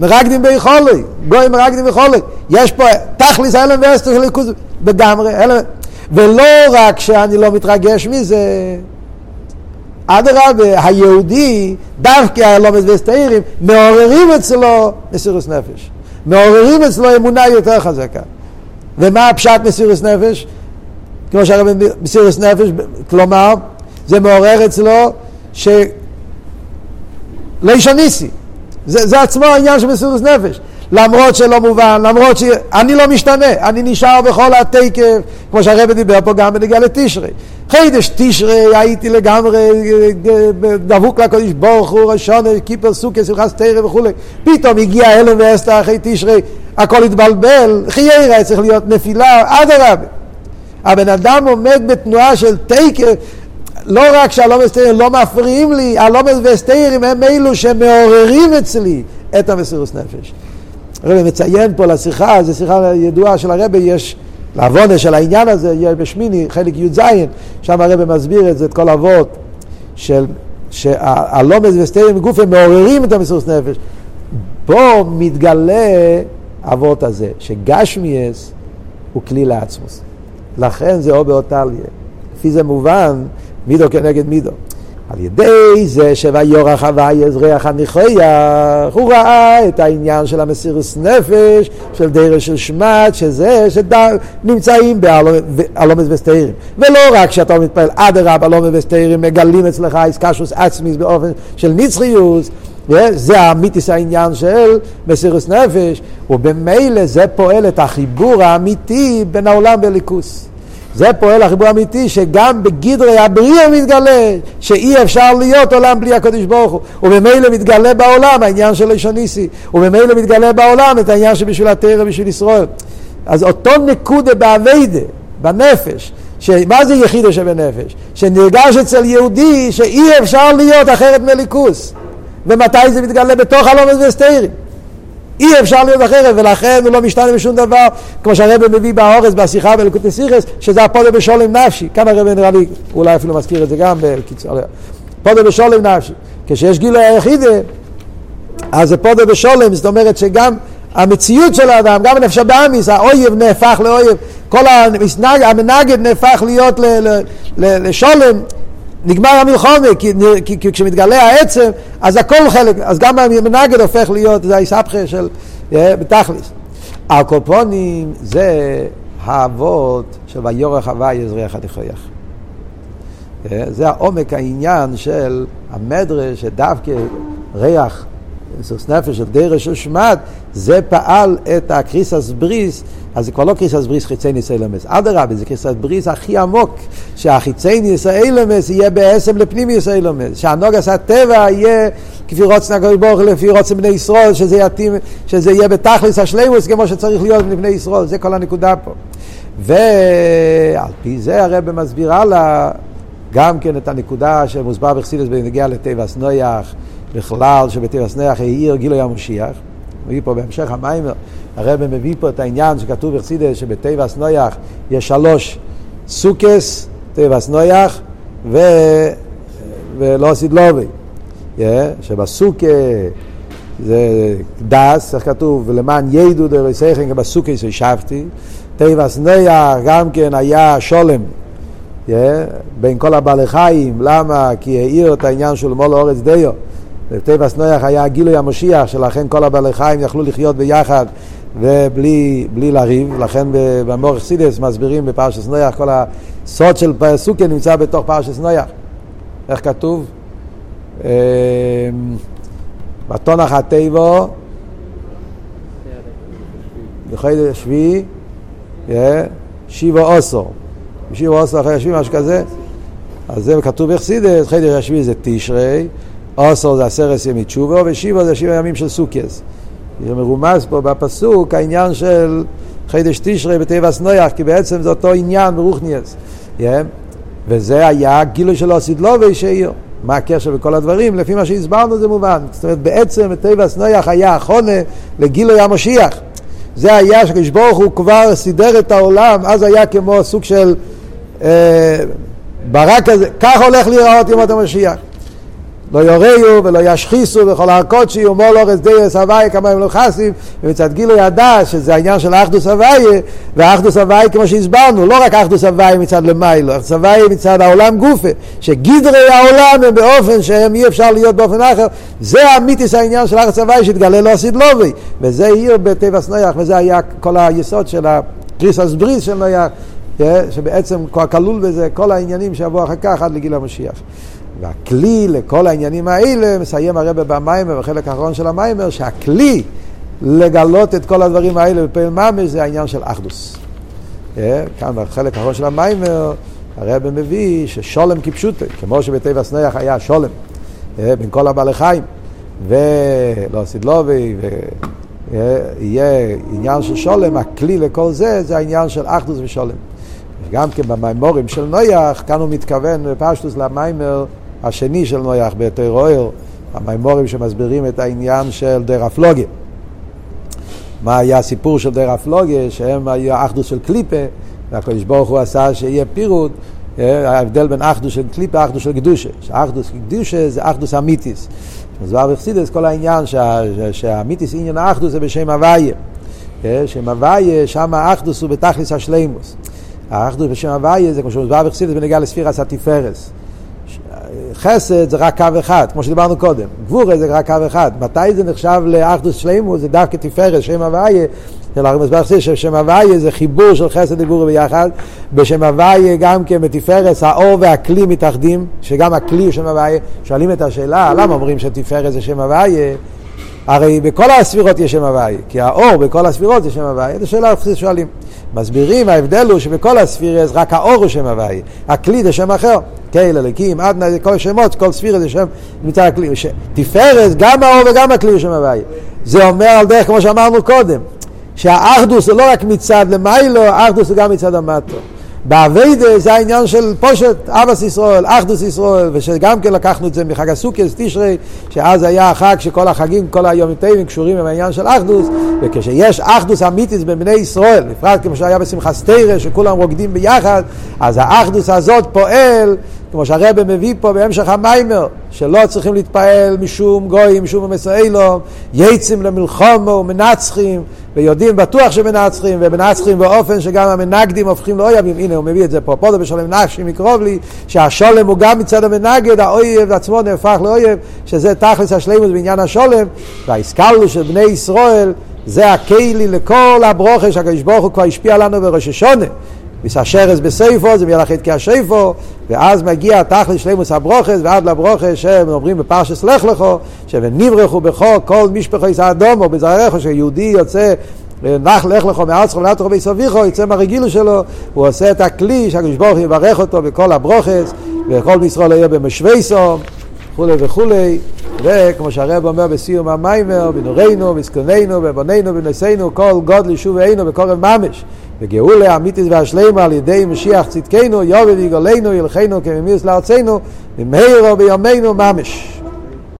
מרקדים ביכולי, גוי מרקדים ביכולי. יש פה תכליס הלם ואסתר של ליכוז בגמרי, הלם. ולא רק שאני לא מתרגש מזה, אדרבה, היהודי, דווקא הלומד וסתירים, מעוררים אצלו מסירוס נפש. מעוררים אצלו אמונה יותר חזקה. ומה הפשט מסירוס נפש? כמו שהרבי מסירוס נפש, כלומר, זה מעורר אצלו ש... לא ישניסי. זה, זה עצמו העניין של מסירות נפש. למרות שלא מובן, למרות שאני לא משתנה, אני נשאר בכל התקף, כמו שהרבא דיבר פה גם בנגיע לתשרי. חידש תשרי הייתי לגמרי דבוק לקודש ברוך הוא, ראשון, קיפר סוכר, שמחת תרא וכולי. פתאום הגיע הלם ואסתר אחרי תשרי, הכל התבלבל, חיירה צריך להיות נפילה, אדרבה. הבן אדם עומד בתנועה של תקף, לא רק שהלומד וסתירים לא מפריעים לי, הלומד וסתירים הם אלו שמעוררים אצלי את המסירות נפש. הרבי מציין פה לשיחה, זו שיחה ידועה של הרבי, יש לעוונה של העניין הזה, יהיה בשמיני, חלק י"ז, שם הרבי מסביר את זה, את כל אבות של שהלומד וסתירים בגוף הם מעוררים את המסירות נפש. פה מתגלה אבות הזה, שגשמיאס הוא כלי לעצמוס. לכן זה או באותליה. לפי זה מובן מידו כנגד מידו. על ידי זה שויורח הווי אזרח הניחויח, הוא ראה את העניין של המסירוס נפש, של דרש של שמט, שזה שנמצאים באלומס וסתירים. ולא רק שאתה מתפעל, אדרבה אלומס וסתירים, מגלים אצלך איסקשוס עצמיס באופן של נצחיוס, זה האמיתיס העניין של מסירוס נפש, ובמילא זה פועל את החיבור האמיתי בין העולם והליכוס. זה פועל החיבור האמיתי שגם בגדרי הבריאה מתגלה שאי אפשר להיות עולם בלי הקדוש ברוך הוא. וממילא מתגלה בעולם העניין של אישון ניסי. וממילא מתגלה בעולם את העניין שבשביל התרא בשביל ישראל. אז אותו נקודה באביידה, בנפש מה זה יחידה שבנפש? שנרגש אצל יהודי שאי אפשר להיות אחרת מליכוס. ומתי זה מתגלה? בתוך הלומד וסתירים אי אפשר להיות אחרת, ולכן הוא לא משתנה בשום דבר, כמו שהרבא מביא באורז, בשיחה בלקוט נסיכס, שזה הפודו בשולם נפשי. כאן הרבא נראה לי, אולי אפילו מזכיר את זה גם בקיצור. פודו בשולם נפשי. כשיש גילוי היחידה, אז זה פודו בשולם, זאת אומרת שגם המציאות של האדם, גם הנפש הבאמיס, האויב נהפך לאויב, כל המנגד נהפך להיות לשולם. נגמר המלחומה, כי, כי, כי כשמתגלה העצם, אז הכל חלק, אז גם המנגד הופך להיות, זה האיסבכה של, אה, בתכלס. הקופונים זה האבות של ויורך הווי יזריח הדחויח. אה, זה העומק העניין של המדרש שדווקא ריח, סוס נפש של דרש ושמד, זה פעל את הקריסס בריס, אז זה כבר לא קריסס בריס חיצייניס אילמס, אדרבה, זה קריסס בריס הכי עמוק, שהחיצייניס אילמס יהיה בעצם לפנימיוס אילמס, שהנוגס הטבע יהיה כפי רוצן הקדוש ברוך לפי רוצן בני ישראל, שזה יתאים, שזה יהיה בתכלס השלימוס כמו שצריך להיות בני ישראל, זה כל הנקודה פה. ועל פי זה הרב מסביר הלאה גם כן את הנקודה שמוסבר בחסידס בנגיע לטבעס נויח, בכלל שבטבעס נויח העיר גילוי המשיח. מביא פה בהמשך המים, הרב מביא פה את העניין שכתוב בחסידס שבטבעס נויח יש שלוש סוכס, טבעס נויח ו... ולא סידלובי. Yeah, שבסוכה זה דס, איך כתוב, ולמען ידעו דרי סייכן, גם בסוכה ישבתי. טבעס נויח גם כן היה שולם. Yeah, בין כל הבעלי חיים, למה? כי העיר את העניין של מול אורץ דיו. בטבעס נויח היה גילוי המשיח, שלכן כל הבעלי חיים יכלו לחיות ביחד ובלי לריב, לכן במורך סידס מסבירים בפרשס נויח, כל הסוד של סוכן נמצא בתוך פרשס נויח. איך כתוב? בתונח הטבו, בחודש שביעי, שיבו אוסו. שיבו אוסו אחרי השביעי, משהו כזה. אז זה כתוב בחסידס, חודש השביעי זה תשרי, אוסו זה עשרת ימי תשובו, ושיבו זה שבע ימים של סוכס. זה מרומז פה בפסוק העניין של חידש תשרי בטבע נויח, כי בעצם זה אותו עניין ברוכניאס. Yeah. וזה היה גילוי של אוסידלובי שעיר. מה הקשר בכל הדברים? לפי מה שהסברנו זה מובן. זאת אומרת, בעצם בטבע נויח היה החונה לגילוי המשיח. זה היה שקדוש ברוך הוא כבר סידר את העולם, אז היה כמו סוג של אה, ברק כזה, כך הולך להיראות ימות המשיח. לא יוריו ולא ישחיסו וכל הקודשי ומול אורז דייס הוואי כמה הם לא חסים. ומצד גילו ידע שזה העניין של האחדוס הוואי והאחדוס הוואי כמו שהסברנו לא רק האחדוס הוואי מצד למיילו האחדוס הוואי מצד העולם גופה שגידרי העולם הם באופן שהם אי אפשר להיות באופן אחר. זה המיתיס העניין של האחדוס הוואי שהתגלה לא עשית לובי. וזה עיר בטבע סנויח וזה היה כל היסוד של הקריסס בריס של נויח שבעצם כלול בזה כל העניינים שיבואו אחר כך עד לגיל המשיח והכלי לכל העניינים האלה, מסיים הרבה במיימר, בחלק האחרון של המיימר, שהכלי לגלות את כל הדברים האלה בפעיל ממש זה העניין של אחדוס. Yeah, כאן בחלק האחרון של המיימר, הרב מביא ששולם כפשוטו, כמו שבטבע סנח היה שולם, yeah, בין כל הבעלי חיים, ולא סידלובי, ויהיה עניין של שולם, הכלי לכל זה, זה העניין של אחדוס ושולם. גם כן במיימורים של נויח, כאן הוא מתכוון בפשטוס למיימר השני של נויח בתירואר, המימורים שמסבירים את העניין של דרפלוגיה. מה היה הסיפור של דרפלוגיה, שהם היו אחדוס של קליפה, והקדוש ברוך הוא עשה שיהיה פירוט, אה, ההבדל בין אחדוס של קליפה לאחדוס של קדושה. שאחדוס קדושה זה אחדוס אמיתיס. כבר בחסידס כל העניין שהאמיתיס עניין האחדוס זה בשם הוויה. אה, שם הוויה, שם האחדוס הוא בתכלס השלימוס. האחדוס בשם הוויה זה כמו שמוסבר בחסידס בנגיע לספירס התפארס. חסד זה רק קו אחד, כמו שדיברנו קודם. גבורה זה רק קו אחד. מתי זה נחשב לאחדוס שלימו? זה דווקא תפארת, שם הוויה. ששם הוויה זה חיבור של חסד וגבורה ביחד. בשם הוויה גם כן בתפארת האור והכלי מתאחדים, שגם הכלי הוא שם הוויה. שואלים את השאלה, למה אומרים שתפארת זה שם הוויה? הרי בכל הספירות יש שם הוויה, כי האור בכל הספירות זה שם הוויה. זו שאלה שואלים. מסבירים, ההבדל הוא שבכל הספירס רק האור הוא שם הוויה, הכלי זה שם אחר. קהל אלוקים, עדנה, כל שמות, כל ספירה זה שם מצד הכלי. תפארת, גם האור וגם הכלי הוא שם הוויה. זה אומר על דרך, כמו שאמרנו קודם, שהאחדוס הוא לא רק מצד למיילו, האחדוס הוא גם מצד המטו. באביידה זה העניין של פושט, אבס ישראל, אחדוס ישראל, ושגם כן לקחנו את זה מחג הסוכס, תשרי, שאז היה החג שכל החגים, כל היום טבעים קשורים עם העניין של אחדוס, וכשיש אחדוס אמיתיס בבני ישראל, בפרט כמו שהיה בשמחה סתירה, שכולם רוקדים ביחד, אז האחדוס הזאת פועל כמו שהרבא מביא פה בהמשך המיימר, שלא צריכים להתפעל משום גויים, משום המסעילו, יצים למלחומו ומנצחים, ויודעים בטוח שמנצחים, ומנצחים באופן שגם המנגדים הופכים לאויבים, הנה הוא מביא את זה פה, פה זה בשולם נפשי מקרוב לי, שהשולם הוא גם מצד המנגד, האויב עצמו נהפך לאויב, שזה תכלס השלימות בעניין השולם, והאיסקלו של בני ישראל, זה הכלי לכל הברוכה שהקדוש ברוך הוא כבר השפיע לנו בראש השונה. מסשרס בסייפו, זה מלאכת כשייפו, ואז מגיע תכלס שלימוס הברוכס, ועד לברוכס שהם אומרים בפרשס לך לכו, ונברחו בחוק כל משפחו יסע אדומו, בזרעך, שיהודי יוצא נח לך לכו מארצך בי סביכו, יצא מהרגילו שלו, הוא עושה את הכלי שהקדוש ברוך הוא יברך אותו בכל הברוכס, וכל מישראל יהיה במשוויסו, וכולי וכולי, וכמו שהרב אומר בסיום המיימר, בנורינו, בסקוננו, בבוננו, בנסינו, כל גודל שובענו בקורב ממש. וגאולה אמיתית והשלמה על ידי משיח צדקנו, יובל ויגולנו, ילכנו כממיס לארצנו, במהרו בימינו ממש.